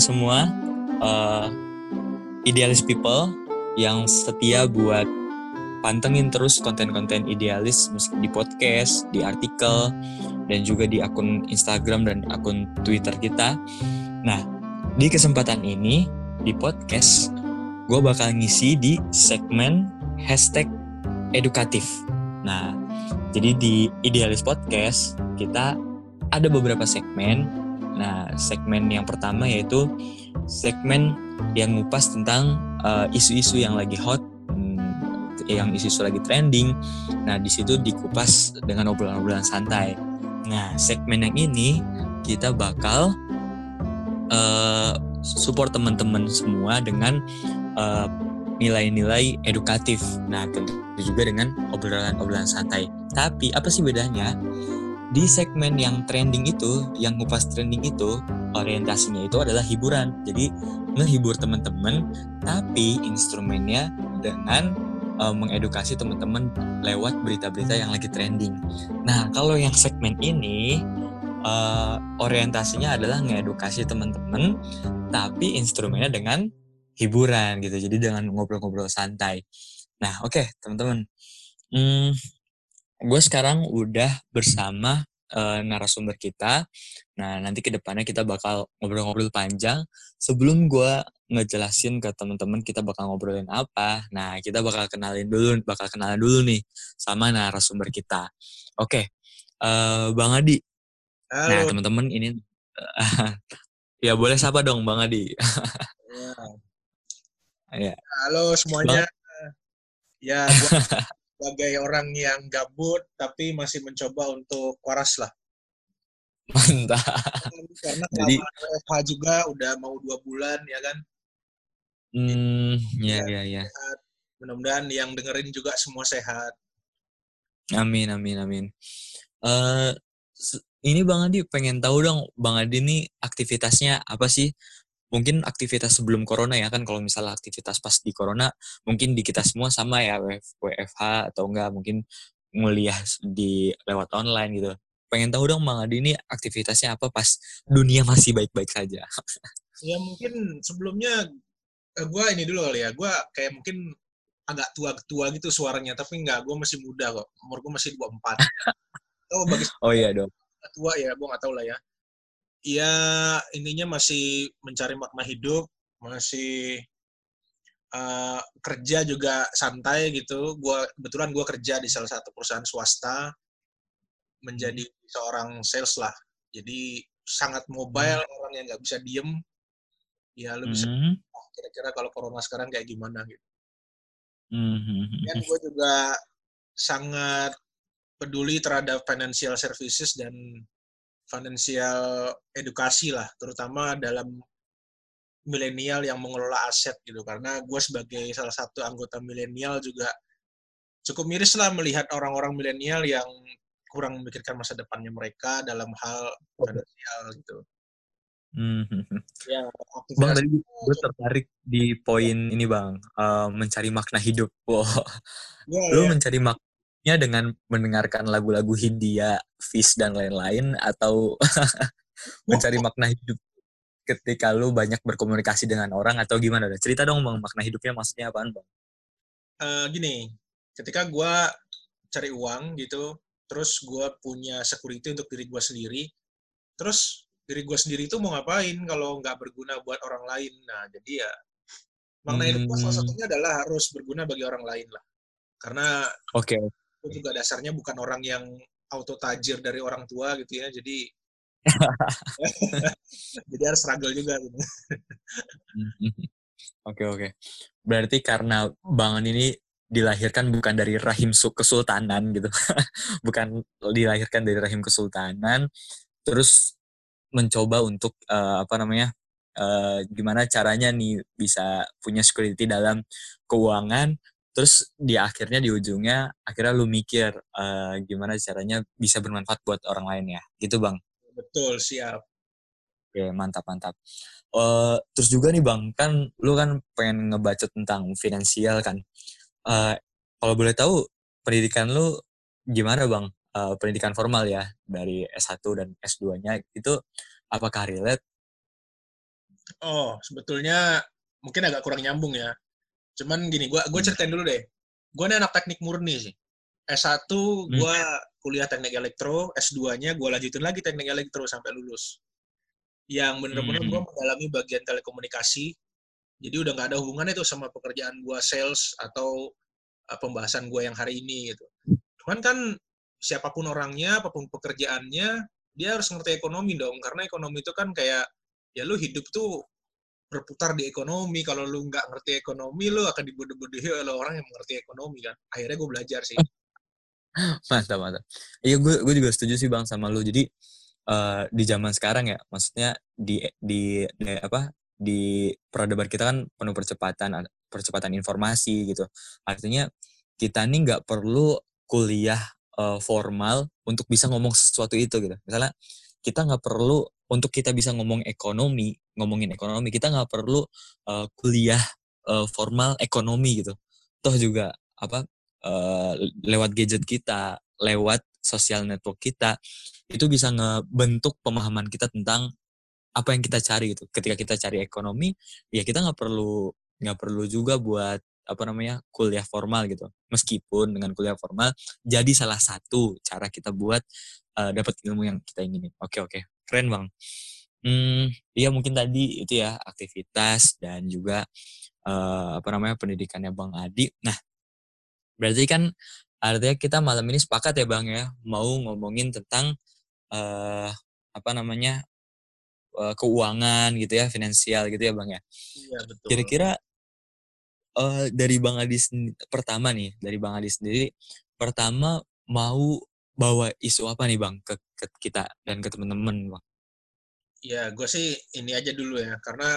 semua, uh, idealis people yang setia buat pantengin terus konten-konten idealis di podcast, di artikel, dan juga di akun Instagram dan akun Twitter kita. Nah, di kesempatan ini, di podcast, gue bakal ngisi di segmen hashtag edukatif. Nah, jadi di Idealis Podcast, kita ada beberapa segmen. Nah, segmen yang pertama yaitu segmen yang ngupas tentang uh, isu-isu yang lagi hot, hmm, yang isu-isu lagi trending. Nah, di situ dikupas dengan obrolan-obrolan santai. Nah, segmen yang ini kita bakal uh, support teman-teman semua dengan uh, nilai-nilai edukatif. Nah, tentu juga dengan obrolan-obrolan santai. Tapi apa sih bedanya? Di segmen yang trending itu, yang ngupas trending itu, orientasinya itu adalah hiburan. Jadi menghibur teman-teman, tapi instrumennya dengan uh, mengedukasi teman-teman lewat berita-berita yang lagi trending. Nah, kalau yang segmen ini uh, orientasinya adalah ngedukasi teman-teman, tapi instrumennya dengan hiburan gitu. Jadi dengan ngobrol-ngobrol santai. Nah, oke, okay, teman-teman. Hmm, gue sekarang udah bersama uh, narasumber kita. Nah, nanti ke depannya kita bakal ngobrol-ngobrol panjang. Sebelum gue ngejelasin ke teman-teman kita bakal ngobrolin apa, nah kita bakal kenalin dulu, bakal kenalan dulu nih sama narasumber kita. Oke, uh, Bang Adi. Halo. Nah, teman-teman ini, uh, ya boleh siapa dong Bang Adi? ya. Halo semuanya. Bang. Ya, sebagai orang yang gabut tapi masih mencoba untuk waras lah. Mantap. Karena Jadi, WFH juga udah mau dua bulan ya kan. Hmm, ya ya ya. Mudah-mudahan yang dengerin juga semua sehat. Amin amin amin. Uh, ini Bang Adi pengen tahu dong Bang Adi ini aktivitasnya apa sih? Mungkin aktivitas sebelum corona ya kan kalau misalnya aktivitas pas di corona mungkin di kita semua sama ya WFH atau enggak mungkin nguliah di lewat online gitu. Pengen tahu dong Bang Adi ini aktivitasnya apa pas dunia masih baik-baik saja? Ya mungkin sebelumnya eh, gue ini dulu kali ya gue kayak mungkin agak tua-tua gitu suaranya tapi enggak gue masih muda kok umur gue masih 24 oh bagi oh iya dong. tua ya gue nggak tahu lah ya ya intinya masih mencari makna hidup, masih uh, kerja juga santai gitu. Gua kebetulan gue kerja di salah satu perusahaan swasta menjadi hmm. seorang sales lah. Jadi sangat mobile hmm. orang yang nggak bisa diem. Ya lu bisa hmm. kira-kira kalau corona sekarang kayak gimana gitu. Hmm. Dan gue juga sangat peduli terhadap financial services dan financial edukasi lah, terutama dalam milenial yang mengelola aset gitu. Karena gue sebagai salah satu anggota milenial juga cukup miris lah melihat orang-orang milenial yang kurang memikirkan masa depannya mereka dalam hal finansial gitu. Hmm. Ya, bang tadi gue tertarik di poin ini bang, uh, mencari makna hidup. Wow. Ya, Lu ya. mencari makna nya dengan mendengarkan lagu-lagu Hindia, Fish dan lain-lain atau mencari makna hidup ketika lu banyak berkomunikasi dengan orang atau gimana? Cerita dong bang makna hidupnya maksudnya apaan bang? Uh, gini, ketika gue cari uang gitu, terus gue punya security untuk diri gue sendiri, terus diri gue sendiri itu mau ngapain kalau nggak berguna buat orang lain? Nah jadi ya makna hidup gue salah hmm. satunya adalah harus berguna bagi orang lain lah. Karena Oke. Okay aku juga dasarnya bukan orang yang auto tajir dari orang tua gitu ya jadi jadi harus struggle juga gitu. Oke oke. Berarti karena bangun ini dilahirkan bukan dari rahim kesultanan gitu. Bukan dilahirkan dari rahim kesultanan terus mencoba untuk uh, apa namanya uh, gimana caranya nih bisa punya security dalam keuangan terus di akhirnya di ujungnya akhirnya lu mikir uh, gimana caranya bisa bermanfaat buat orang lain ya? Gitu bang. Betul siap. Oke mantap mantap. Uh, terus juga nih bang kan lu kan pengen ngebaca tentang finansial kan. Uh, kalau boleh tahu pendidikan lu gimana bang? Uh, pendidikan formal ya dari S1 dan S2-nya itu apakah relate? Oh, sebetulnya mungkin agak kurang nyambung ya. Cuman gini, gua gua Hmm. ceritain dulu deh. Gua ini anak teknik murni sih. S1 Hmm. gua kuliah teknik elektro, S2-nya gua lanjutin lagi teknik elektro sampai lulus. Yang bener-bener Hmm. gua mendalami bagian telekomunikasi. Jadi udah nggak ada hubungannya tuh sama pekerjaan gua sales atau uh, pembahasan gua yang hari ini gitu. Cuman kan siapa pun orangnya, apa pun pekerjaannya, dia harus ngerti ekonomi dong. Karena ekonomi itu kan kayak ya lu hidup tuh berputar di ekonomi. Kalau lu nggak ngerti ekonomi, lu akan dibodoh-bodohi oleh orang yang mengerti ekonomi kan. Akhirnya gue belajar sih. mantap mantap iya gue gue juga setuju sih bang sama lu jadi eh, di zaman sekarang ya maksudnya di di, di apa di peradaban kita kan penuh percepatan percepatan informasi gitu artinya kita nih nggak perlu kuliah eh, formal untuk bisa ngomong sesuatu itu gitu misalnya kita nggak perlu untuk kita bisa ngomong ekonomi ngomongin ekonomi kita nggak perlu eh, kuliah eh, formal ekonomi gitu toh juga apa eh, lewat gadget kita, lewat sosial network kita, itu bisa ngebentuk pemahaman kita tentang apa yang kita cari gitu. Ketika kita cari ekonomi, ya kita nggak perlu nggak perlu juga buat apa namanya kuliah formal gitu. Meskipun dengan kuliah formal jadi salah satu cara kita buat uh, dapat ilmu yang kita inginin. Oke oke, keren bang. Hmm, iya mungkin tadi itu ya aktivitas dan juga uh, apa namanya pendidikannya bang Adi. Nah Berarti kan artinya kita malam ini sepakat ya Bang ya, mau ngomongin tentang uh, apa namanya uh, keuangan gitu ya, finansial gitu ya Bang ya. Iya, betul. Kira-kira uh, dari Bang Adi pertama nih, dari Bang Adi sendiri pertama mau bawa isu apa nih Bang ke, ke kita dan ke teman-teman Bang? Ya, gue sih ini aja dulu ya, karena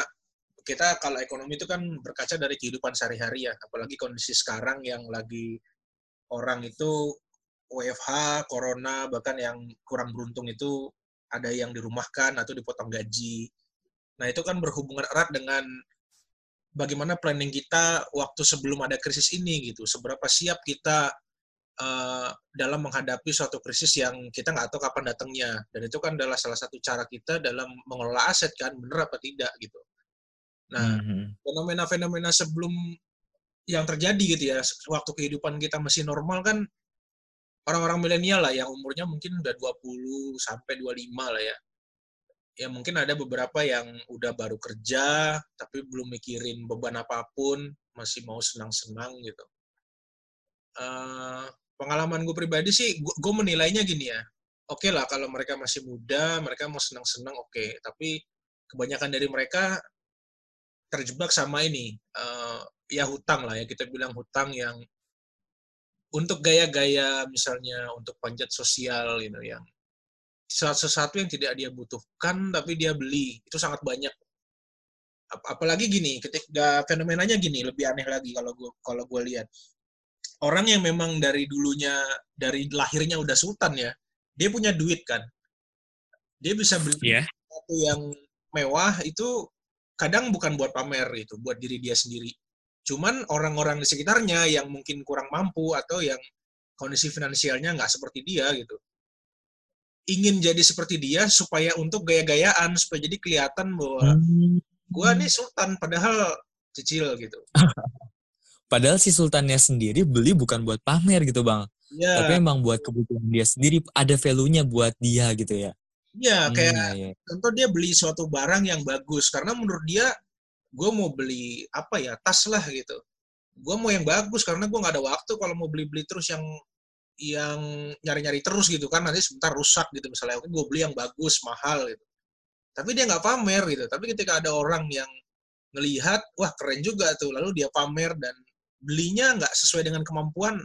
kita kalau ekonomi itu kan berkaca dari kehidupan sehari-hari ya, apalagi kondisi sekarang yang lagi orang itu WFH, corona, bahkan yang kurang beruntung itu ada yang dirumahkan atau dipotong gaji. Nah itu kan berhubungan erat dengan bagaimana planning kita waktu sebelum ada krisis ini gitu. Seberapa siap kita uh, dalam menghadapi suatu krisis yang kita nggak tahu kapan datangnya. Dan itu kan adalah salah satu cara kita dalam mengelola aset kan, bener apa tidak gitu. Nah, fenomena-fenomena sebelum yang terjadi gitu ya, waktu kehidupan kita masih normal kan orang-orang milenial lah yang umurnya mungkin udah 20 sampai 25 lah ya. Ya mungkin ada beberapa yang udah baru kerja tapi belum mikirin beban apa pun, masih mau senang-senang gitu. Uh, pengalaman gue pribadi sih, gue menilainya gini ya. Oke okay lah kalau mereka masih muda, mereka mau senang-senang oke. Okay. Tapi kebanyakan dari mereka terjebak sama ini uh, ya hutang lah ya kita bilang hutang yang untuk gaya-gaya misalnya untuk panjat sosial gitu yang sesuatu yang tidak dia butuhkan tapi dia beli itu sangat banyak apalagi gini ketika fenomenanya gini lebih aneh lagi kalau gue kalau gue lihat orang yang memang dari dulunya dari lahirnya udah sultan ya dia punya duit kan dia bisa beli yeah. sesuatu yang mewah itu kadang bukan buat pamer gitu, buat diri dia sendiri. Cuman orang-orang di sekitarnya yang mungkin kurang mampu atau yang kondisi finansialnya nggak seperti dia gitu. Ingin jadi seperti dia supaya untuk gaya-gayaan, supaya jadi kelihatan bahwa gua nih sultan, padahal kecil gitu. padahal si sultannya sendiri beli bukan buat pamer gitu bang. Ya. Tapi emang buat kebutuhan dia sendiri, ada value-nya buat dia gitu ya. Iya, Hmm, kayak iya, iya. contoh dia beli suatu barang yang bagus karena menurut dia gue mau beli apa ya tas lah gitu. Gue mau yang bagus karena gue nggak ada waktu kalau mau beli-beli terus yang yang nyari-nyari terus gitu kan nanti sebentar rusak gitu misalnya oke gue beli yang bagus mahal gitu. Tapi dia nggak pamer gitu. Tapi ketika ada orang yang ngelihat wah keren juga tuh lalu dia pamer dan belinya nggak sesuai dengan kemampuan.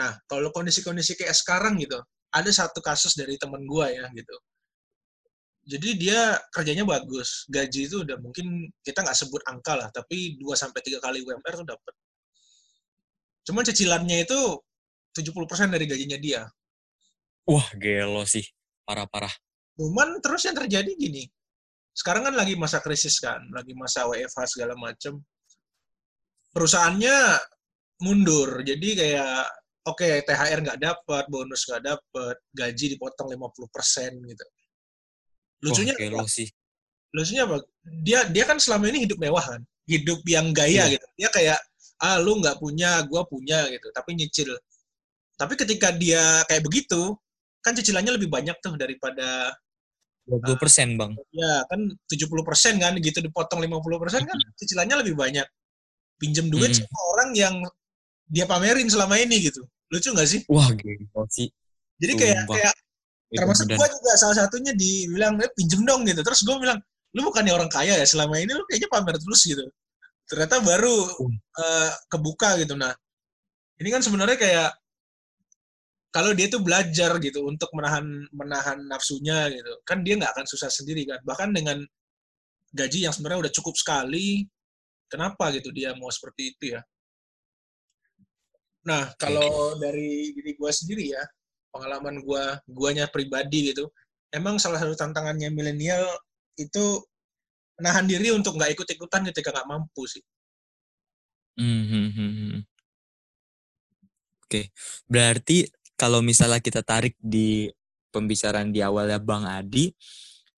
Nah kalau kondisi-kondisi kayak sekarang gitu ada satu kasus dari temen gue ya gitu. Jadi dia kerjanya bagus, gaji itu udah mungkin kita nggak sebut angka lah, tapi 2 sampai tiga kali UMR tuh dapat. Cuman cicilannya itu 70% dari gajinya dia. Wah, gelo sih. Parah-parah. Cuman terus yang terjadi gini. Sekarang kan lagi masa krisis kan, lagi masa WFH segala macem. Perusahaannya mundur. Jadi kayak oke okay, THR nggak dapat, bonus nggak dapat, gaji dipotong 50% gitu. Lucunya gelo sih. lucunya apa dia dia kan selama ini hidup mewah kan hidup yang gaya Iya. gitu dia kayak ah lu nggak punya gua punya gitu tapi nyicil tapi ketika dia kayak begitu kan cicilannya lebih banyak tuh daripada 20% bang. ya kan 70% kan gitu dipotong 50% kan cicilannya lebih banyak pinjem duit Mm. sama orang yang dia pamerin selama ini gitu lucu nggak sih Wah gila sih. jadi kayak Sumpah. kayak termasuk gua juga salah satunya dibilang eh, pinjem dong gitu terus gua bilang lu bukannya orang kaya ya selama ini lu kayaknya pamer terus gitu ternyata baru Hmm. eh, kebuka gitu nah ini kan sebenarnya kayak kalau dia tuh belajar gitu untuk menahan menahan nafsunya gitu kan dia nggak akan susah sendiri kan bahkan dengan gaji yang sebenarnya udah cukup sekali kenapa gitu dia mau seperti itu ya? Nah kalau dari diri gua sendiri ya pengalaman gua guanya pribadi gitu emang salah satu tantangannya milenial itu menahan diri untuk nggak ikut-ikutan ketika nggak mampu sih. Hmm, hmm, hmm, hmm. Oke, berarti kalau misalnya kita tarik di pembicaraan di awalnya Bang Adi,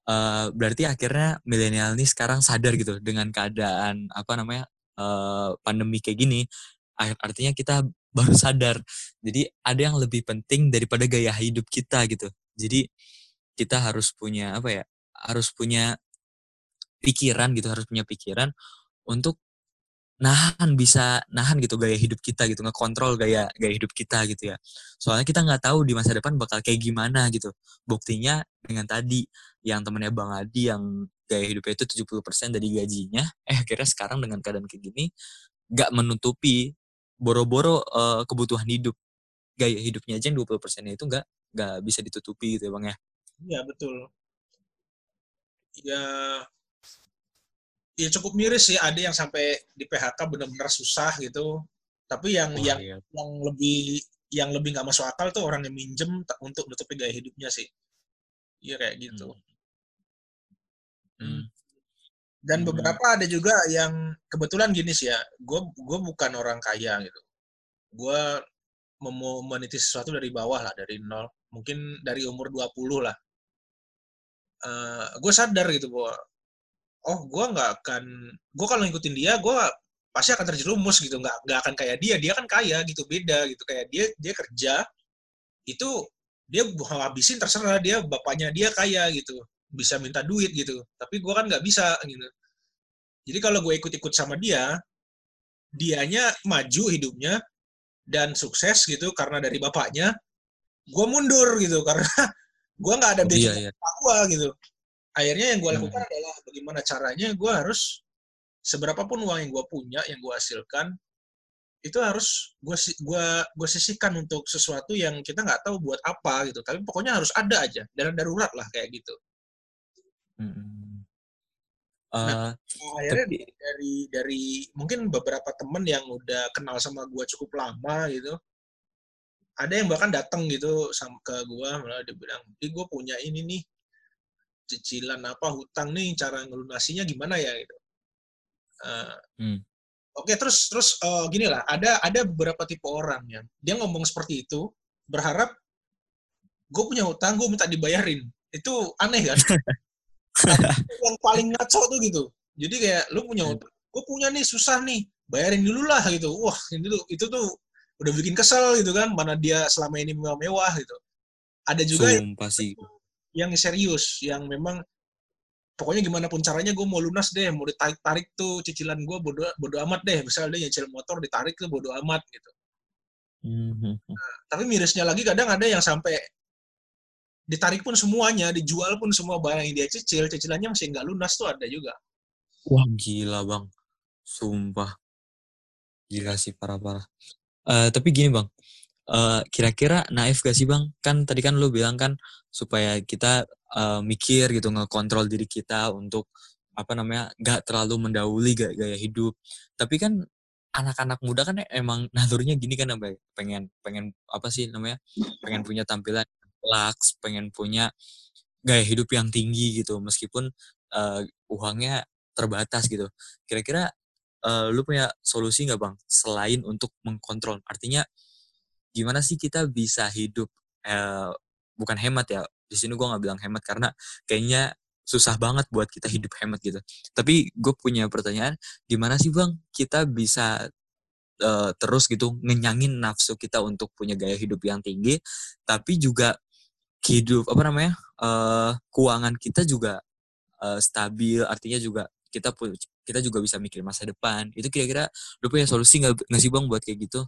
eh, berarti akhirnya milenial ini sekarang sadar gitu dengan keadaan apa namanya eh, pandemi kayak gini. Ar- Artinya kita baru sadar. Jadi ada yang lebih penting daripada gaya hidup kita gitu. Jadi kita harus punya apa ya? Harus punya pikiran gitu, harus punya pikiran untuk nahan bisa nahan gitu gaya hidup kita gitu ngekontrol gaya gaya hidup kita gitu ya. Soalnya kita nggak tahu di masa depan bakal kayak gimana gitu. Buktinya dengan tadi yang temennya bang Adi yang gaya hidupnya itu 70% dari gajinya eh akhirnya sekarang dengan keadaan kayak gini nggak menutupi boro-boro eh, kebutuhan hidup. Gaya hidupnya aja yang 20% itu nggak nggak bisa ditutupi gitu ya bang ya? Iya betul. Ya, ya cukup miris sih. Ada yang sampai di PHK benar-benar susah gitu. Tapi yang Wah, yang iya. yang lebih yang lebih nggak masuk akal tuh orang yang minjem untuk nutupi gaya hidupnya sih. Iya kayak gitu. Hmm. Dan Hmm. beberapa ada juga yang kebetulan gini sih ya. Gue gue bukan orang kaya gitu. Gue mau meniti sesuatu dari bawah lah, dari nol. Mungkin dari umur 20 lah. gue sadar gitu bahwa oh gue nggak akan gue kalau ngikutin dia gue pasti akan terjerumus gitu. Nggak nggak akan kayak dia. Dia kan kaya gitu beda gitu. Kayak dia dia kerja itu dia habisin terserah dia bapaknya dia kaya gitu. Bisa minta duit gitu. Tapi gue kan nggak bisa gitu. Jadi kalau gue ikut-ikut sama dia dianya maju hidupnya dan sukses gitu karena dari bapaknya gue mundur gitu. Karena gue nggak ada Oh, basic iya. iya gue gitu. Akhirnya yang gue Hmm. lakukan adalah bagaimana caranya gue harus seberapapun uang yang gue punya, yang gue hasilkan, itu harus gue gua, gua sisihkan untuk sesuatu yang kita nggak tahu buat apa gitu. Tapi pokoknya harus ada aja, dana darurat lah kayak gitu. Mm-mm. Nah, Eh, Nah, akhirnya tapi dari dari mungkin beberapa temen yang udah kenal sama gue cukup lama gitu, ada yang bahkan datang gitu sama ke gue malah dia bilang, "Di gue punya ini nih cicilan apa hutang nih cara ngelunasinya gimana ya gitu." Eh, Hmm. Oke terus terus eh, gini lah ada ada beberapa tipe orang yang dia ngomong seperti itu berharap gue punya hutang gue minta dibayarin. Itu aneh kan? Yang paling ngaco tuh gitu. Jadi kayak lu punya hutang gue punya nih susah nih bayarin dulu lah gitu. Wah itu tuh itu tuh udah bikin kesel gitu kan mana dia selama ini mewah-mewah gitu. Ada juga sumpah sih yang serius yang memang pokoknya gimana pun caranya gue mau lunas deh mau ditarik tarik tuh cicilan gue bodo bodo amat deh. Misalnya dia nyicil motor ditarik tuh bodo amat gitu. Mhm. tapi mirisnya lagi kadang ada yang sampai ditarik pun semuanya dijual pun semua barang yang dia cicil cicilannya masih nggak lunas tuh ada juga. Wah gila bang, sumpah. Gila sih parah-parah. Eh tapi gini bang, eh, kira-kira naif gak sih bang? Kan tadi kan lu bilang kan supaya kita eh, mikir gitu ngekontrol diri kita untuk apa namanya nggak terlalu mendahului gaya, gaya hidup. Tapi kan anak-anak muda kan emang naturnya gini kan apa ya, pengen pengen apa sih namanya pengen punya tampilan laks, pengen punya gaya hidup yang tinggi gitu meskipun eh, uangnya terbatas gitu. Kira-kira eh, lu punya solusi nggak bang selain untuk mengkontrol? Artinya gimana sih kita bisa hidup eh, bukan hemat ya? Di sini gua nggak bilang hemat karena kayaknya susah banget buat kita hidup hemat gitu. Tapi gue punya pertanyaan, gimana sih bang kita bisa uh, terus gitu ngenyangin nafsu kita untuk punya gaya hidup yang tinggi, tapi juga hidup apa namanya uh, keuangan kita juga uh, stabil, artinya juga kita pun kita juga bisa mikir masa depan. Itu kira-kira lu punya solusi nggak sih bang buat kayak gitu?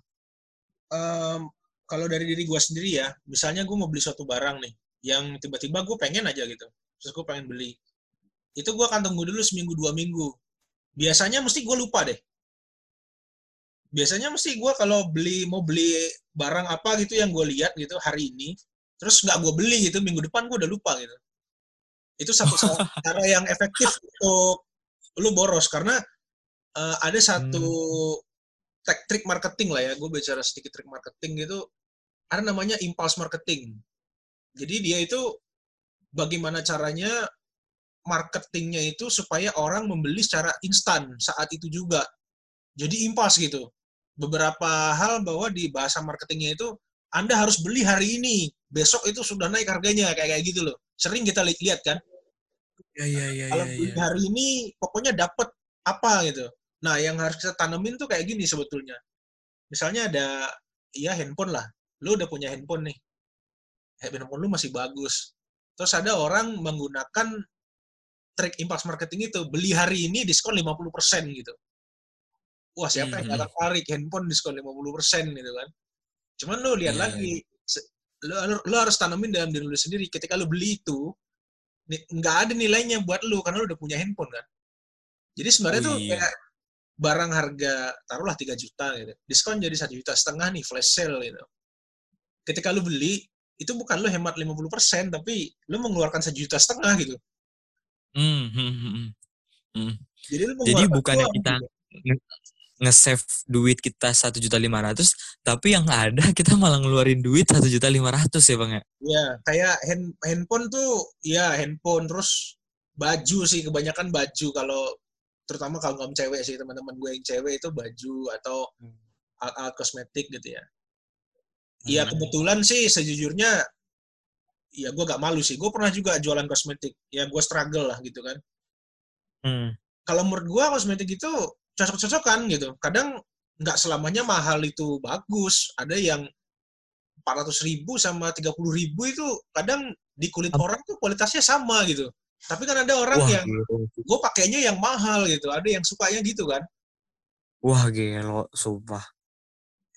Um, kalau dari diri gue sendiri ya, misalnya gue mau beli suatu barang nih, yang tiba-tiba gue pengen aja gitu, terus gue pengen beli. Itu gue akan tunggu dulu seminggu dua minggu. Biasanya mesti gue lupa deh. Biasanya mesti gue kalau beli mau beli barang apa gitu yang gue lihat gitu hari ini, terus nggak gue beli gitu minggu depan gue udah lupa gitu. Itu satu cara yang efektif untuk lu boros karena uh, ada satu hmm trik marketing lah ya, gue bicara sedikit trik marketing gitu, ada namanya impulse marketing. Jadi dia itu bagaimana caranya marketingnya itu supaya orang membeli secara instan saat itu juga. Jadi impulse gitu. Beberapa hal bahwa di bahasa marketingnya itu Anda harus beli hari ini, besok itu sudah naik harganya kayak kayak gitu loh. Sering kita lihat kan. Ya, ya, ya, Kalau ya, ya. hari ini pokoknya dapat apa gitu. Nah, yang harus kita tanemin tuh kayak gini sebetulnya. Misalnya ada, ya handphone lah. Lu udah punya handphone nih. Handphone lu masih bagus. Terus ada orang menggunakan trik impulse marketing itu. Beli hari ini diskon 50% gitu. Wah, siapa yang gak tertarik handphone diskon 50% gitu kan. Cuman lu lihat yeah. lagi, lu, lu, lu harus tanemin dalam diri lu sendiri. Ketika lu beli itu, nggak ada nilainya buat lu karena lu udah punya handphone kan. Jadi sebenarnya oh, tuh iya. kayak barang harga taruhlah 3 juta gitu. Diskon jadi satu juta setengah nih flash sale gitu. Ketika lu beli, itu bukan lu hemat 50%, tapi lu mengeluarkan satu juta setengah gitu. Hmm, hmm, hmm, hmm. Jadi, lu jadi bukannya kita nge-save duit kita satu juta lima ratus, tapi yang ada kita malah ngeluarin duit satu juta lima ratus ya bang ya? Iya, kayak hand, handphone tuh, ya handphone terus baju sih kebanyakan baju kalau terutama kalau kaum cewek sih teman-teman gue yang cewek itu baju atau hmm. alat-alat kosmetik gitu ya. Iya hmm. kebetulan sih sejujurnya ya gue gak malu sih. Gue pernah juga jualan kosmetik. Ya gue struggle lah gitu kan. Hmm. Kalau menurut gue kosmetik itu cocok-cocokan gitu. Kadang nggak selamanya mahal itu bagus. Ada yang 400 ribu sama 30 ribu itu kadang di kulit orang tuh kualitasnya sama gitu. Tapi kan ada orang Wah, yang gue pakainya yang mahal gitu. Ada yang sukanya gitu kan. Wah gelo, sumpah.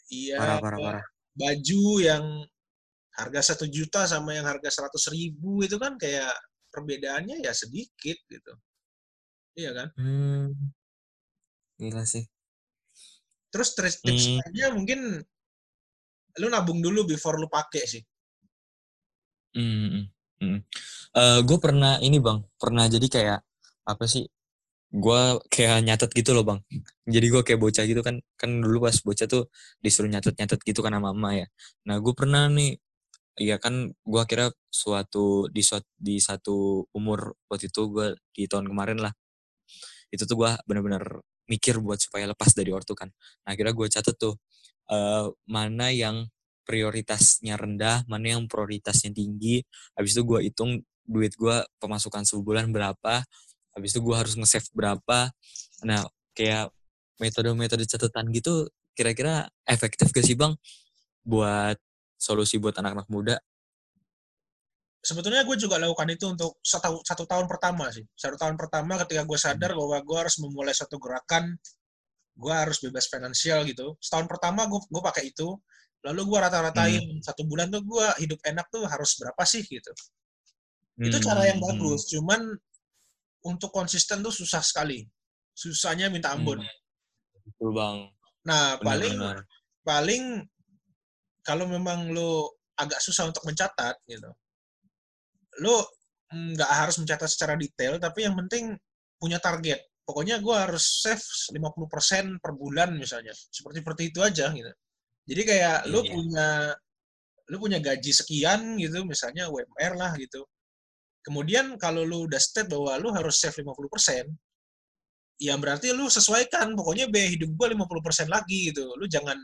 Iya. Parah, parah, parah. Baju yang harga satu juta sama yang harga seratus ribu itu kan kayak perbedaannya ya sedikit gitu. Iya kan? Hmm. Gila sih. Terus tips hmm. mungkin lu nabung dulu before lu pakai sih. Hmm. Hmm. Uh, eh, gue pernah ini bang, pernah jadi kayak apa sih? Gue kayak nyatet gitu loh bang. Jadi gue kayak bocah gitu kan, kan dulu pas bocah tuh disuruh nyatet-nyatet gitu kan sama mama ya. Nah gue pernah nih, ya kan gue kira suatu di suatu, di satu umur waktu itu gue di tahun kemarin lah. Itu tuh gue bener-bener mikir buat supaya lepas dari ortu kan. Nah akhirnya gue catet tuh uh, mana yang prioritasnya rendah, mana yang prioritasnya tinggi. Habis itu gue hitung duit gue pemasukan sebulan berapa, habis itu gue harus nge-save berapa. Nah, kayak metode-metode catatan gitu kira-kira efektif gak sih Bang buat solusi buat anak-anak muda? Sebetulnya gue juga lakukan itu untuk satu, satu tahun pertama sih. Satu tahun pertama ketika gue sadar hmm. bahwa gue harus memulai satu gerakan, gue harus bebas finansial gitu. Setahun pertama gue, gue pakai itu lalu gue rata-ratain hmm. satu bulan tuh gue hidup enak tuh harus berapa sih gitu hmm. itu cara yang hmm. bagus cuman untuk konsisten tuh susah sekali susahnya minta ampun hmm. betul bang nah benar, paling benar. paling kalau memang lo agak susah untuk mencatat gitu lo nggak harus mencatat secara detail tapi yang penting punya target pokoknya gue harus save 50% per bulan misalnya seperti seperti itu aja gitu jadi kayak iya. lu punya lu punya gaji sekian gitu, misalnya UMR lah gitu. Kemudian kalau lu udah state bahwa lu harus save 50%, ya berarti lu sesuaikan pokoknya biaya hidup gua 50% lagi gitu. Lu jangan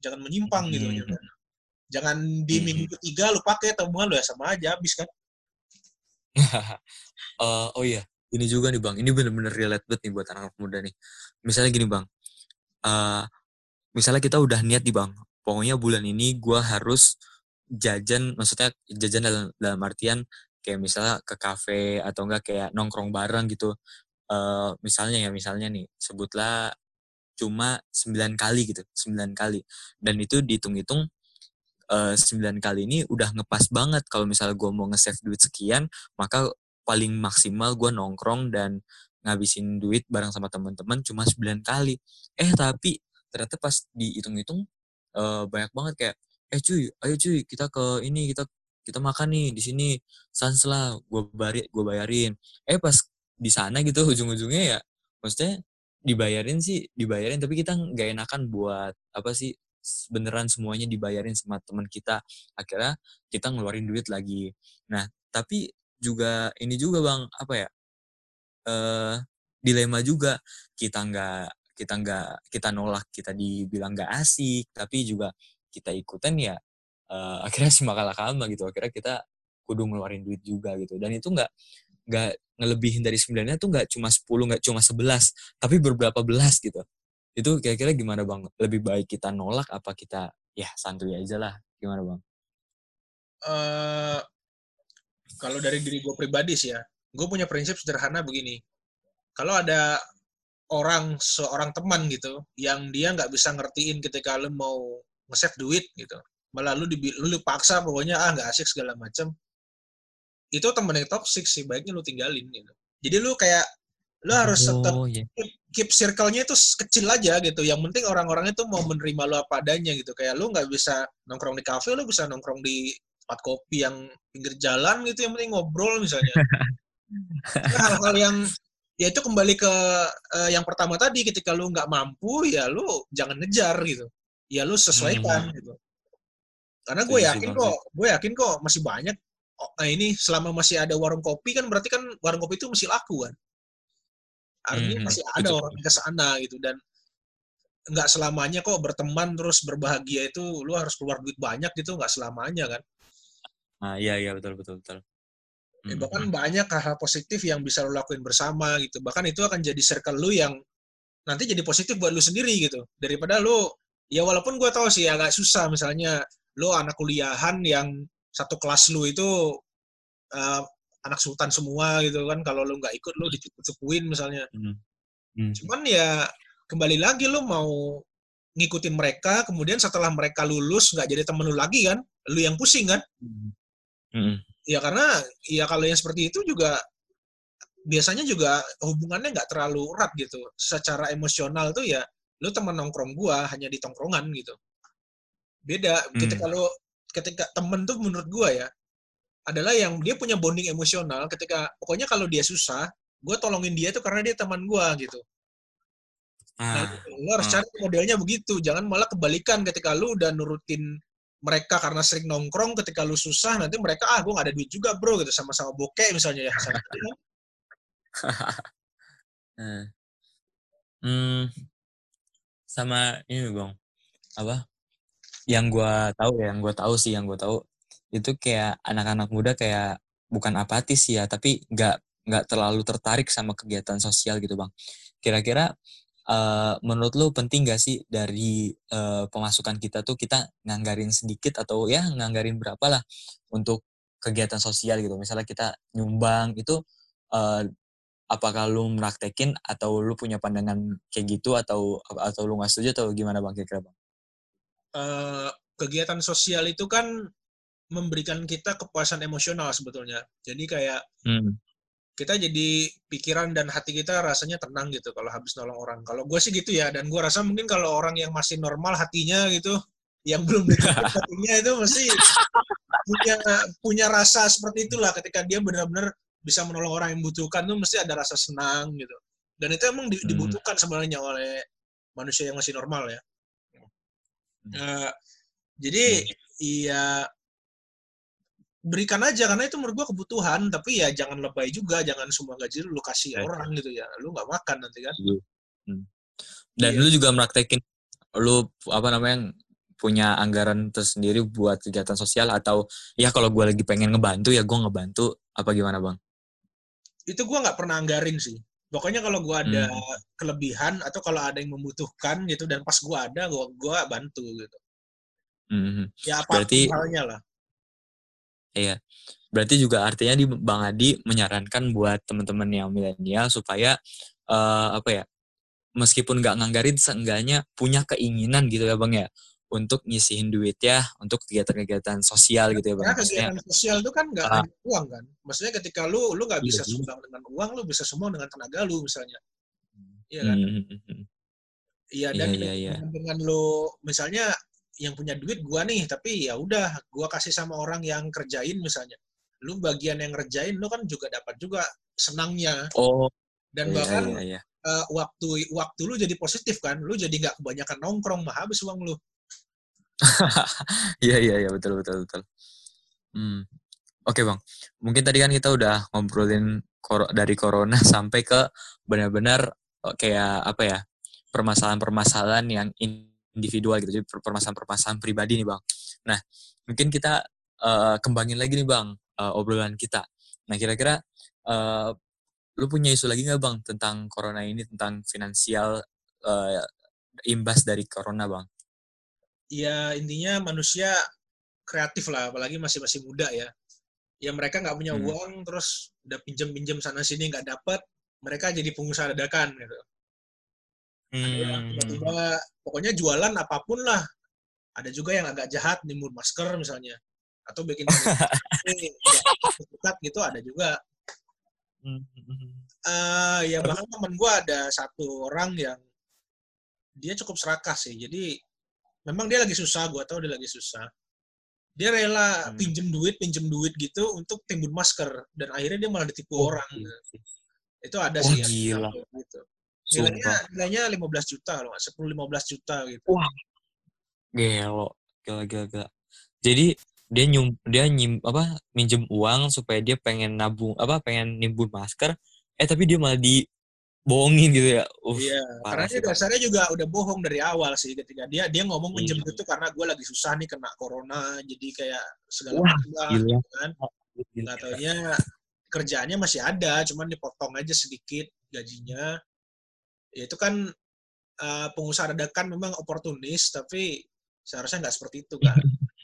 jangan menyimpang gitu. Hmm. Jangan di hmm. minggu ketiga lu pakai tabungan lu ya sama aja habis kan. uh, oh iya, ini juga nih bang. Ini bener-bener relate banget nih buat anak, -anak muda nih. Misalnya gini bang, uh, misalnya kita udah niat nih bang, pokoknya bulan ini gue harus jajan, maksudnya jajan dalam, dalam artian kayak misalnya ke kafe atau enggak kayak nongkrong bareng gitu. Uh, misalnya ya, misalnya nih, sebutlah cuma 9 kali gitu, 9 kali. Dan itu dihitung-hitung uh, 9 kali ini udah ngepas banget kalau misalnya gue mau nge-save duit sekian, maka paling maksimal gue nongkrong dan ngabisin duit bareng sama teman-teman cuma 9 kali. Eh tapi ternyata pas dihitung-hitung uh, banyak banget kayak eh cuy, ayo cuy kita ke ini kita kita makan nih di sini sans lah gue bari gue bayarin. Eh pas di sana gitu ujung-ujungnya ya maksudnya dibayarin sih dibayarin tapi kita nggak enakan buat apa sih beneran semuanya dibayarin sama teman kita. Akhirnya kita ngeluarin duit lagi. Nah tapi juga ini juga bang apa ya eh dilema juga kita nggak kita nggak kita nolak kita dibilang nggak asik tapi juga kita ikutan ya uh, akhirnya si makalah kalma gitu akhirnya kita kudu ngeluarin duit juga gitu. Dan itu nggak nggak ngelebihin dari sembilannya tuh nggak cuma 10 nggak cuma 11 tapi beberapa belas gitu. Itu kira-kira gimana bang? Lebih baik kita nolak apa kita ya santuy aja lah. Gimana bang? Uh, kalau dari diri gue pribadi sih ya gue punya prinsip sederhana begini. Kalau ada orang seorang teman gitu yang dia nggak bisa ngertiin ketika lo mau nge-save duit gitu. Malah lu, di, lu paksa pokoknya ah nggak asik segala macam itu temen yang toxic sih baiknya lu tinggalin gitu. Jadi lu kayak lu harus oh, tetap yeah. keep, keep circle-nya itu kecil aja gitu. Yang penting orang-orangnya tuh mau menerima lu apa adanya gitu. Kayak lu nggak bisa nongkrong di kafe lu bisa nongkrong di tempat kopi yang pinggir jalan gitu yang penting ngobrol misalnya. Nah, hal-hal yang ya itu kembali ke uh, yang pertama tadi ketika lu nggak mampu ya lu jangan ngejar gitu ya lu sesuaikan hmm. gitu karena gue yakin kok, gue yakin kok masih banyak. Oh, nah ini selama masih ada warung kopi kan berarti kan warung kopi itu masih laku kan. Artinya hmm, masih ada betul. orang ke sana gitu dan nggak selamanya kok berteman terus berbahagia itu lu harus keluar duit banyak gitu nggak selamanya kan. Ah iya iya betul betul betul. Ya, bahkan banyak hal-hal positif yang bisa lu lakuin bersama gitu. Bahkan itu akan jadi circle lu yang nanti jadi positif buat lu sendiri gitu. Daripada lu ya walaupun gue tahu sih agak susah misalnya lo anak kuliahan yang satu kelas lu itu uh, anak sultan semua gitu kan kalau lo nggak ikut lo dicukup-cukuin misalnya hmm. Hmm. cuman ya kembali lagi lo mau ngikutin mereka kemudian setelah mereka lulus nggak jadi temen lu lagi kan lu yang pusing kan hmm. Hmm. Ya karena ya kalau yang seperti itu juga biasanya juga hubungannya nggak terlalu erat gitu secara emosional tuh ya lu teman nongkrong gua hanya di tongkrongan gitu Beda. Hmm. Ketika lo ketika temen tuh menurut gua ya adalah yang dia punya bonding emosional ketika pokoknya kalau dia susah, gue tolongin dia tuh karena dia teman gua gitu. Nah, ah. lo harus ah. cari modelnya begitu. Jangan malah kebalikan ketika lu udah nurutin mereka karena sering nongkrong ketika lu susah nanti mereka ah gue gak ada duit juga bro gitu sama-sama bokeh misalnya ya sama hmm. hmm. sama ini bang apa yang gue tahu ya yang gue tahu sih yang gue tahu itu kayak anak-anak muda kayak bukan apatis ya tapi nggak nggak terlalu tertarik sama kegiatan sosial gitu bang kira-kira uh, menurut lo penting gak sih dari uh, pemasukan kita tuh kita nganggarin sedikit atau ya nganggarin berapa lah untuk kegiatan sosial gitu misalnya kita nyumbang itu uh, apakah lu meraktekin atau lu punya pandangan kayak gitu atau atau lu nggak setuju atau gimana bang kira-kira bang? uh, kegiatan sosial itu kan memberikan kita kepuasan emosional sebetulnya. Jadi kayak hmm. Kita jadi pikiran dan hati kita rasanya tenang gitu kalau habis nolong orang. Kalau gue sih gitu ya, dan gue rasa mungkin kalau orang yang masih normal hatinya gitu, yang belum ditutup hatinya itu mesti punya punya rasa seperti itulah ketika dia benar-benar bisa menolong orang yang membutuhkan tuh mesti ada rasa senang gitu. Dan itu emang hmm. dibutuhkan sebenarnya oleh manusia yang masih normal ya. Uh, jadi hmm. iya berikan aja karena itu menurut gua kebutuhan tapi ya jangan lebay juga jangan semua gaji lu kasih ya. orang gitu ya lu nggak makan nanti kan iya. hmm. dan iya. lu juga meraktekin lu apa namanya punya anggaran tersendiri buat kegiatan sosial atau ya kalau gue lagi pengen ngebantu ya gue ngebantu apa gimana bang itu gue nggak pernah anggarin sih pokoknya kalau gue ada Hmm. kelebihan atau kalau ada yang membutuhkan gitu dan pas gue ada gue gua bantu gitu Mhm. ya apa Berarti- halnya lah Iya. Berarti juga artinya di Bang Adi menyarankan buat teman-teman yang milenial supaya eh, apa ya? Meskipun nggak nganggarin, seenggaknya punya keinginan gitu ya Bang ya untuk nyisihin duit ya untuk kegiatan-kegiatan sosial gitu ya Bang. Maksudnya, kegiatan sosial itu kan nggak Ah. hanya uang kan maksudnya ketika lu lu nggak Iya bisa juga. sumbang dengan uang lu bisa sumbang dengan tenaga lu misalnya iya kan hmm, hmm, hmm. Iya dan Iya, iya, iya. dengan, lo misalnya yang punya duit gua nih tapi ya udah gua kasih sama orang yang kerjain misalnya. Lu bagian yang ngerjain lu kan juga dapat juga senangnya Oh, dan iya, bahkan iya, iya. eh, waktu waktu lu jadi positif kan. Lu jadi nggak kebanyakan nongkrong mah habis uang lu. Iya, iya, iya, betul, betul, betul. Hmm. Oke Bang, mungkin tadi kan kita udah ngobrolin kor- dari corona sampai ke benar-benar eh, kayak apa ya permasalahan-permasalahan yang individual gitu, jadi per- permasalahan-permasalahan pribadi nih Bang. Nah, mungkin kita eh, kembangin lagi nih Bang eh, obrolan kita. Nah, kira-kira eh, lu punya isu lagi nggak Bang tentang corona ini, tentang finansial eh, imbas dari corona Bang? Ya intinya manusia kreatif lah apalagi masih masih muda ya. Ya mereka nggak punya Hmm. uang terus udah pinjem-pinjem sana sini nggak dapat mereka jadi pengusaha dadakan gitu. Yang Hmm. tiba-tiba pokoknya jualan apa pun lah. Ada juga yang agak jahat nimbun masker misalnya. Atau bikin ini dekat gitu ada juga. Eh ya bahkan teman gue ada satu orang yang dia cukup serakah sih. Jadi memang dia lagi susah gue tahu dia lagi susah. Dia rela Hmm. pinjem duit pinjem duit gitu untuk timbun masker. Dan akhirnya dia malah ditipu Oh, orang. itu ada Wah, sih gila. gitu nilainya nilainya 15 juta loh 10 15 juta gitu Gelo. Gila, gila, gila. Jadi dia nyum dia nyim apa minjem uang supaya dia pengen nabung apa pengen nimbun masker eh tapi dia malah dibohongin gitu ya. Uff, Iya, karena dia sih, dasarnya juga udah bohong dari awal sih ketika dia dia ngomong Iya. itu karena gue lagi susah nih kena corona jadi kayak segala Wah, macam gitu kan. Gila. Nggak taunya kerjaannya masih ada, cuman dipotong aja sedikit gajinya. Ya itu kan eh, pengusaha dadakan memang oportunis, tapi seharusnya nggak seperti itu kan.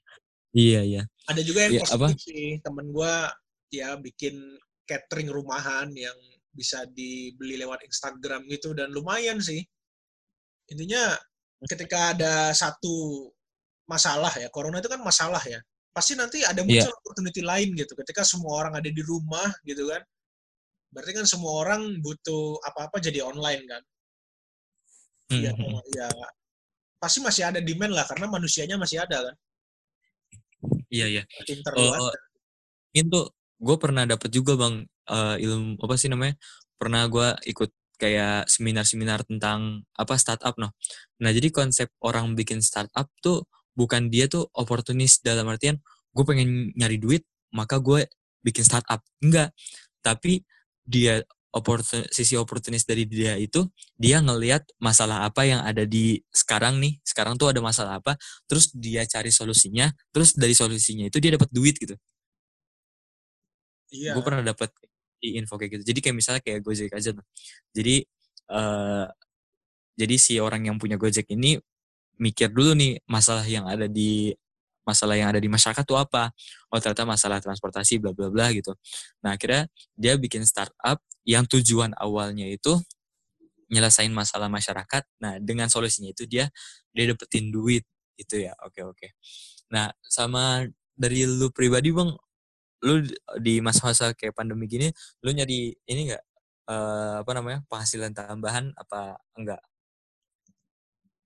Iya, iya. Ada juga yang Iya, apa? sih, temen gue ya bikin catering rumahan yang bisa dibeli lewat Instagram gitu dan lumayan sih. Intinya ketika ada satu masalah ya, corona itu kan masalah ya. Pasti nanti ada Iya. muncul opportunity lain gitu. Ketika semua orang ada di rumah gitu kan. Berarti kan semua orang butuh apa-apa jadi online kan. Ya, ya pasti masih ada demand lah karena manusianya masih ada kan. Iya, iya. Eh, ada. itu gue pernah dapet juga bang eh, ilmu apa sih namanya pernah gue ikut kayak seminar-seminar tentang apa startup noh nah jadi konsep orang bikin startup tuh bukan dia tuh oportunis dalam artian gue pengen nyari duit maka gue bikin startup enggak tapi dia oportun sisi oportunis dari dia itu dia ngelihat masalah apa yang ada di sekarang nih sekarang tuh ada masalah apa terus dia cari solusinya terus dari solusinya itu dia dapat duit gitu Iya. gue pernah dapat info kayak gitu. Jadi kayak misalnya kayak Gojek aja tuh. Jadi eh jadi si orang yang punya Gojek ini mikir dulu nih masalah yang ada di masalah yang ada di masyarakat tuh apa? Oh ternyata masalah transportasi bla bla bla gitu. Nah akhirnya dia bikin startup yang tujuan awalnya itu nyelesain masalah masyarakat. Nah dengan solusinya itu dia dia dapetin duit gitu ya. Oke oke. Nah sama dari lu pribadi bang, lu di masa-masa kayak pandemi gini, lu nyari ini enggak eh, apa namanya penghasilan tambahan apa enggak?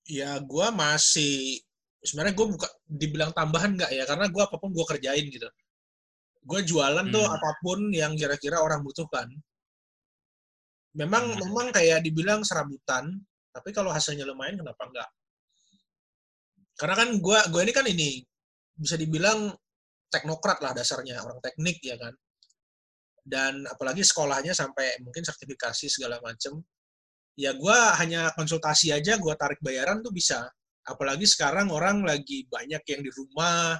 Ya gue masih sebenarnya gue buka dibilang tambahan nggak ya karena gue apa pun gue kerjain gitu. Gue jualan tuh Hmm. apa pun yang kira-kira orang butuhkan. Memang Hmm. memang kayak dibilang serabutan, tapi kalau hasilnya lumayan kenapa enggak? Karena kan gue gue ini kan ini bisa dibilang teknokrat lah dasarnya orang teknik ya kan. Dan apalagi sekolahnya sampai mungkin sertifikasi segala macem. Ya gue hanya konsultasi aja, gue tarik bayaran tuh bisa. Apalagi sekarang orang lagi banyak yang di rumah,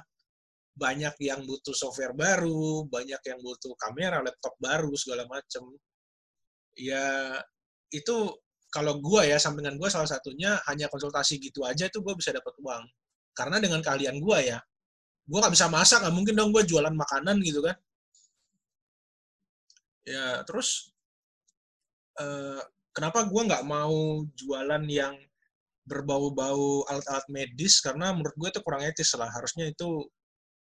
banyak yang butuh software baru, banyak yang butuh kamera, laptop baru segala macem. ya itu kalau gue ya sampingan gue salah satunya hanya konsultasi gitu aja tuh gue bisa dapat uang karena dengan kalian gue ya gue nggak bisa masak nggak mungkin dong gue jualan makanan gitu kan ya terus eh, kenapa gue nggak mau jualan yang berbau-bau alat-alat medis karena menurut gue itu kurang etis lah. Harusnya itu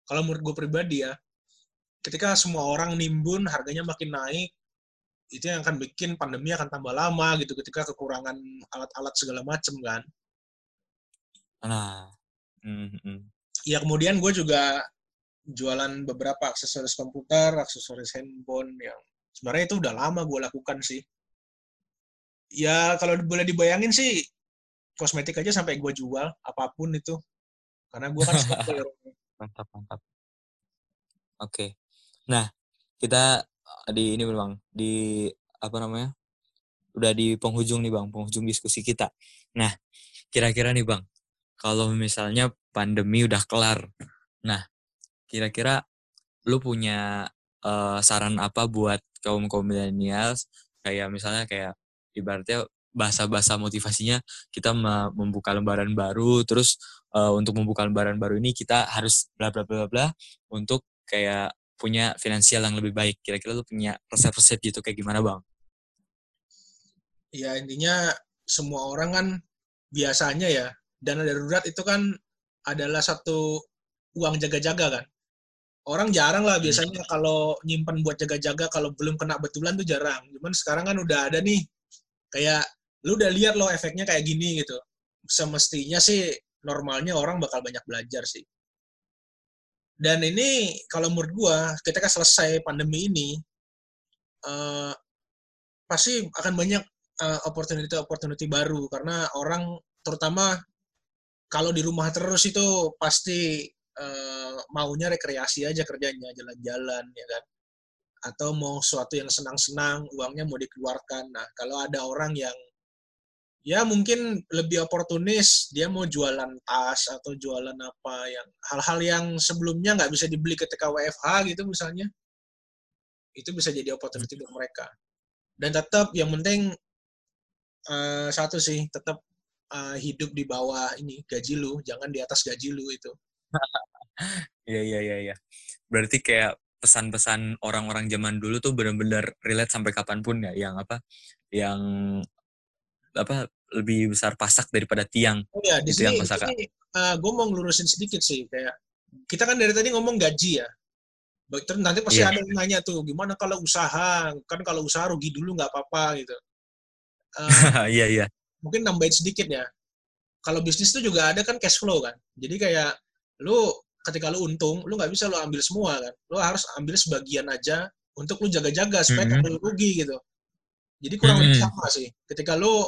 kalau menurut gue pribadi ya ketika semua orang nimbun harganya makin naik itu yang akan bikin pandemi akan tambah lama gitu ketika kekurangan alat-alat segala macem kan. Nah, mm-mm. ya kemudian gue juga jualan beberapa aksesoris komputer aksesoris handphone yang sebenarnya itu udah lama gue lakukan sih. Ya kalau boleh dibayangin sih kosmetik aja sampai gue jual apa pun itu karena gue kan mantap mantap. Oke. Nah, kita di ini bang di apa namanya? Udah di penghujung nih bang, penghujung diskusi kita. Nah, kira-kira nih bang, kalau misalnya pandemi udah kelar, nah kira-kira lu punya eh, saran apa buat kaum kaum milenials? Kayak misalnya kayak ibaratnya bahasa-bahasa motivasinya kita me- membuka lembaran baru, terus eh, untuk membuka lembaran baru ini kita harus bla bla bla bla untuk kayak punya finansial yang lebih baik. Kira-kira lu punya resep-resep gitu kayak gimana bang? ya intinya semua orang kan biasanya ya dana darurat itu kan adalah satu uang jaga-jaga kan orang jarang lah biasanya kalau nyimpan buat jaga-jaga kalau belum kena betulan tuh jarang cuman sekarang kan udah ada nih kayak lu udah lihat loh efeknya kayak gini gitu. Semestinya sih normalnya orang bakal banyak belajar sih. Dan ini kalau menurut gua ketika selesai pandemi ini eh, pasti akan banyak eh, opportunity opportunity baru. Karena orang terutama kalau di rumah terus itu pasti eh, maunya rekreasi aja kerjanya jalan-jalan ya kan? Atau mau sesuatu yang senang-senang uangnya mau dikeluarkan. Nah kalau ada orang yang ya mungkin lebih oportunis dia mau jualan tas atau jualan apa yang hal-hal yang sebelumnya nggak bisa dibeli ketika WFH gitu misalnya. Itu bisa jadi opportunity buat mereka. Dan tetap yang penting eh, satu sih tetap eh, hidup di bawah ini gaji lu jangan di atas gaji lu itu. Iya iya iya iya. Berarti kayak pesan-pesan orang-orang zaman dulu tuh benar-benar relate sampai kapan pun ya, yang apa, yang apa lebih besar pasak daripada tiang. oh ya di yang sini, kosaka. gue mau ngelurusin sedikit sih kayak kita kan dari tadi ngomong gaji ya Baik, terus nanti pasti Iya. ada yang nanya tuh gimana kalau usaha kan kalau usaha rugi dulu nggak apa-apa gitu Eh, Iya iya. mungkin nambahin sedikit ya. Kalau bisnis itu juga ada kan cash flow kan. Jadi kayak lu ketika lu untung, lu nggak bisa lu ambil semua kan. Lu harus ambil sebagian aja untuk lu jaga-jaga supaya nggak lu rugi gitu. Jadi kurang lebih Mhm. sama sih. Ketika lu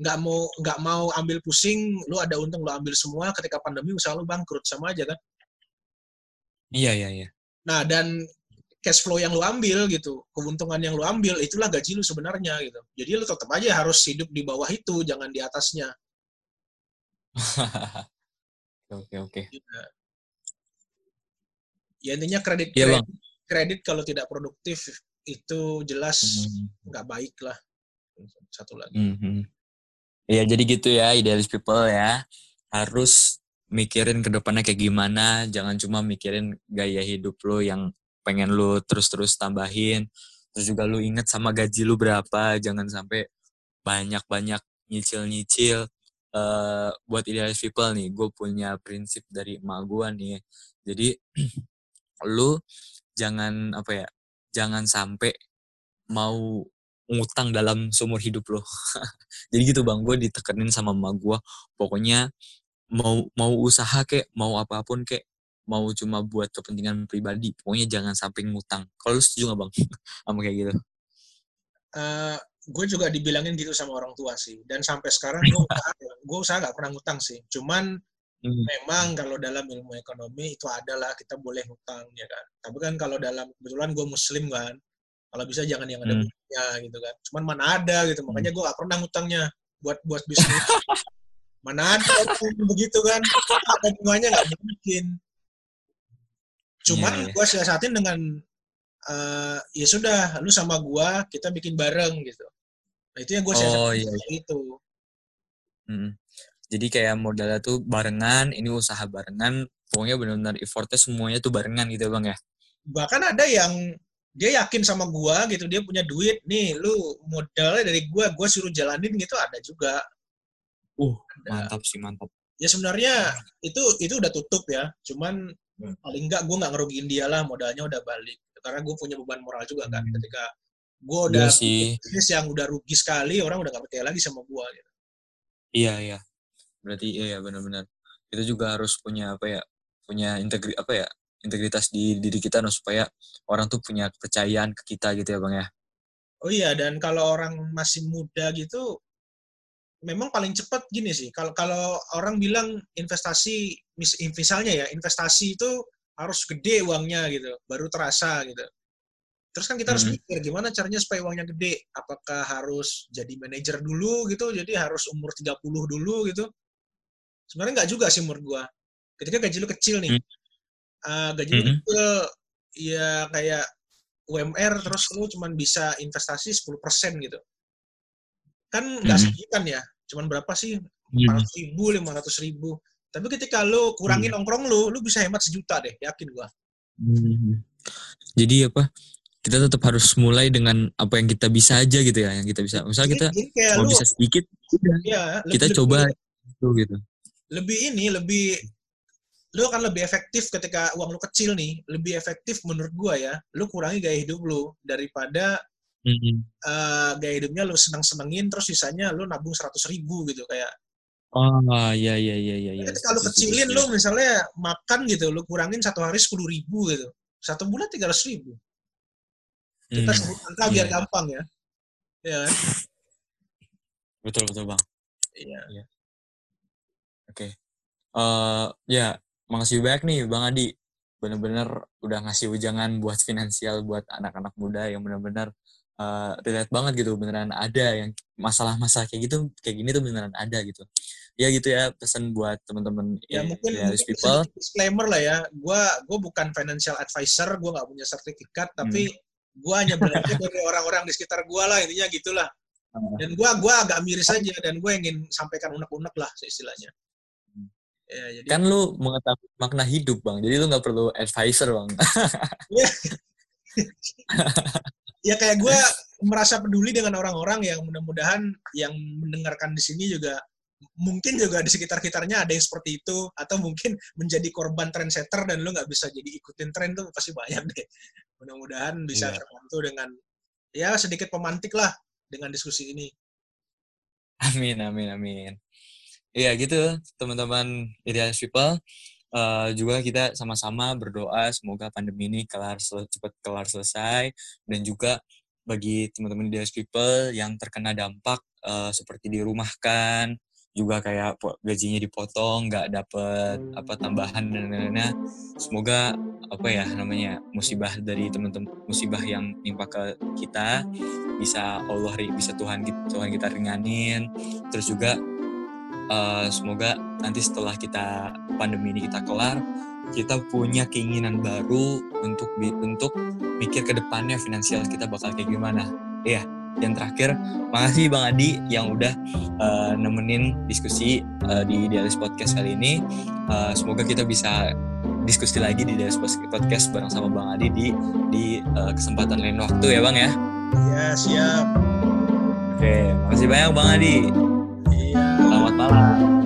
nggak mau nggak mau ambil pusing, lu ada untung lu ambil semua. Ketika pandemi usaha lu bangkrut sama aja kan. Iya iya iya. Nah dan cash flow yang lu ambil gitu, keuntungan yang lu ambil itulah gaji lu sebenarnya gitu. Jadi lu tetap aja harus hidup di bawah itu, jangan di atasnya. Oke oke. ya intinya kredit Iya, kredit, Bang. kredit kalau tidak produktif itu jelas Mhm. nggak baik lah satu lagi Mhm. Iya jadi gitu ya idealis people ya. Harus mikirin ke depannya kayak gimana jangan cuma mikirin gaya hidup lo yang pengen lu terus-terus tambahin. Terus juga lu inget sama gaji lu berapa jangan sampai banyak-banyak nyicil-nyicil. Eh, buat idealis people nih gue punya prinsip dari emak gue nih. Jadi lu jangan apa ya jangan sampai mau ngutang dalam seumur hidup lo. Jadi gitu bang. Gue ditekenin sama emak gue pokoknya mau mau usaha kek mau apa pun kek mau cuma buat kepentingan pribadi pokoknya jangan sampai ngutang. Kalau lu setuju gak bang? Sama kayak gitu. Eh, gue juga dibilangin gitu sama orang tua sih. Dan sampai sekarang gue usaha gue usaha nggak pernah ngutang sih. Cuman Hmm. memang kalau dalam ilmu ekonomi itu adalah kita boleh ngutang ya kan? Tapi kan kalau dalam kebetulan gue muslim kan kalau bisa jangan yang ada Hmm. gitu kan. Cuman mana ada gitu. Makanya gue gak pernah ngutangnya buat buat bisnis. Mana ada begitu kan. Ada bunganya nggak mungkin. Cuman Iya, iya. gue siasatin dengan uh, ya sudah lu sama gua kita bikin bareng gitu. Nah itu yang gue Oh, iya, itu. Hmm. Jadi kayak modalnya tuh barengan, ini usaha barengan, pokoknya benar-benar effortnya semuanya tuh barengan gitu bang ya. bahkan ada yang dia yakin sama gua gitu dia punya duit nih lu modalnya dari gua gua suruh jalanin gitu ada juga Uh, Ada. mantap sih mantap. ya sebenarnya itu itu udah tutup ya cuman Hmm. paling enggak gue nggak ngerugiin dia lah modalnya udah balik karena gue punya beban moral juga kan Hmm. ketika gue udah Iya sih. bisnis yang udah rugi sekali orang udah gak percaya lagi sama gue gitu. Iya iya. Berarti iya ya benar-benar. Kita juga harus punya apa ya? Punya integri apa ya? Integritas di diri kita no, supaya orang tuh punya kepercayaan ke kita gitu ya bang ya. oh iya dan kalau orang masih muda gitu memang paling cepat gini sih. Kalau kalau orang bilang investasi mis- misalnya ya investasi itu harus gede uangnya gitu baru terasa gitu. Terus kan kita harus Hmm. mikir gimana caranya supaya uangnya gede. Apakah harus jadi manajer dulu gitu jadi harus umur 30 dulu gitu? Sebenarnya nggak juga sih menurut gua. Ketika gaji lu kecil nih uh, gaji Mhm. kecil ya kayak UMR terus lu cuman bisa investasi 10% gitu kan nggak Mhm. segitan ya cuman berapa sih Hmm. 400 ribu, 500 ribu. Tapi ketika lu kurangin nongkrong lu, lu bisa hemat sejuta deh, yakin gua. Hmm. Jadi apa? Kita tetap harus mulai dengan apa yang kita bisa aja gitu ya, yang kita bisa. Misal kita mau bisa sedikit, ya, kita lebih, coba lebih, itu gitu. lebih ini, lebih lu akan lebih efektif ketika uang lu kecil nih, lebih efektif menurut gua ya. Lu kurangi gaya hidup lu daripada Hmm. eh, gaya hidupnya lu senang-senengin terus sisanya lu nabung 100 ribu gitu kayak. Oh iya iya iya iya. iya. ketika lu Setuju, kecilin setuju. lu misalnya makan gitu, lu kurangin satu hari 10 ribu gitu. Satu bulan 300 ribu. Kita Hmm. sebut angka biar Iya. gampang ya. Ya kan? Betul betul bang. Iya. Oke. Eh ya, makasih banyak nih Bang Adi. Bener-bener udah ngasih ujangan buat finansial buat anak-anak muda yang bener-bener eh, relate banget gitu. Beneran ada yang masalah-masalah kayak gitu, kayak gini tuh beneran ada gitu. Ya gitu ya pesan buat teman-teman ya mungkin, idealis mungkin people. disclaimer lah ya gua gua bukan financial advisor gua nggak punya sertifikat tapi Hmm. gua hanya belajar dari orang-orang di sekitar gua lah intinya gitulah Ah. dan gua gua agak miris aja dan gue ingin sampaikan unek-unek lah istilahnya. Ya jadi Kan lu mengetahui makna hidup bang, jadi lu nggak perlu advisor bang. ya kayak gua merasa peduli dengan orang-orang yang mudah-mudahan yang mendengarkan di sini juga mungkin juga di sekitar-sekitarnya ada yang seperti itu atau mungkin menjadi korban trendsetter dan lu nggak bisa jadi ikutin tren tuh pasti banyak deh mudah-mudahan bisa Iya. terbantu dengan ya sedikit pemantik lah dengan diskusi ini Amin, amin, amin. Iya gitu, teman-teman idealis people. Eh, juga kita sama-sama berdoa semoga pandemi ini kelar cepat kelar selesai dan juga bagi teman-teman idealis people yang terkena dampak eh, seperti dirumahkan, juga kayak gajinya dipotong, nggak dapet apa tambahan dan lain-lainnya. Semoga apa ya namanya musibah dari teman-teman musibah yang nimpa ke kita bisa Allah bisa Tuhan Tuhan kita ringanin terus juga eh, semoga nanti setelah kita pandemi ini kita kelar kita punya keinginan baru untuk untuk mikir ke depannya finansial kita bakal kayak gimana. Iya yang terakhir makasih Bang Adi yang udah eh, nemenin diskusi eh, di Idealis Podcast kali ini. Eh, semoga kita bisa diskusi lagi di Idealis Podcast bareng sama Bang Adi di di eh, kesempatan lain waktu ya Bang ya? Ya siap. Oke, makasih banyak Bang Adi. Bye-bye.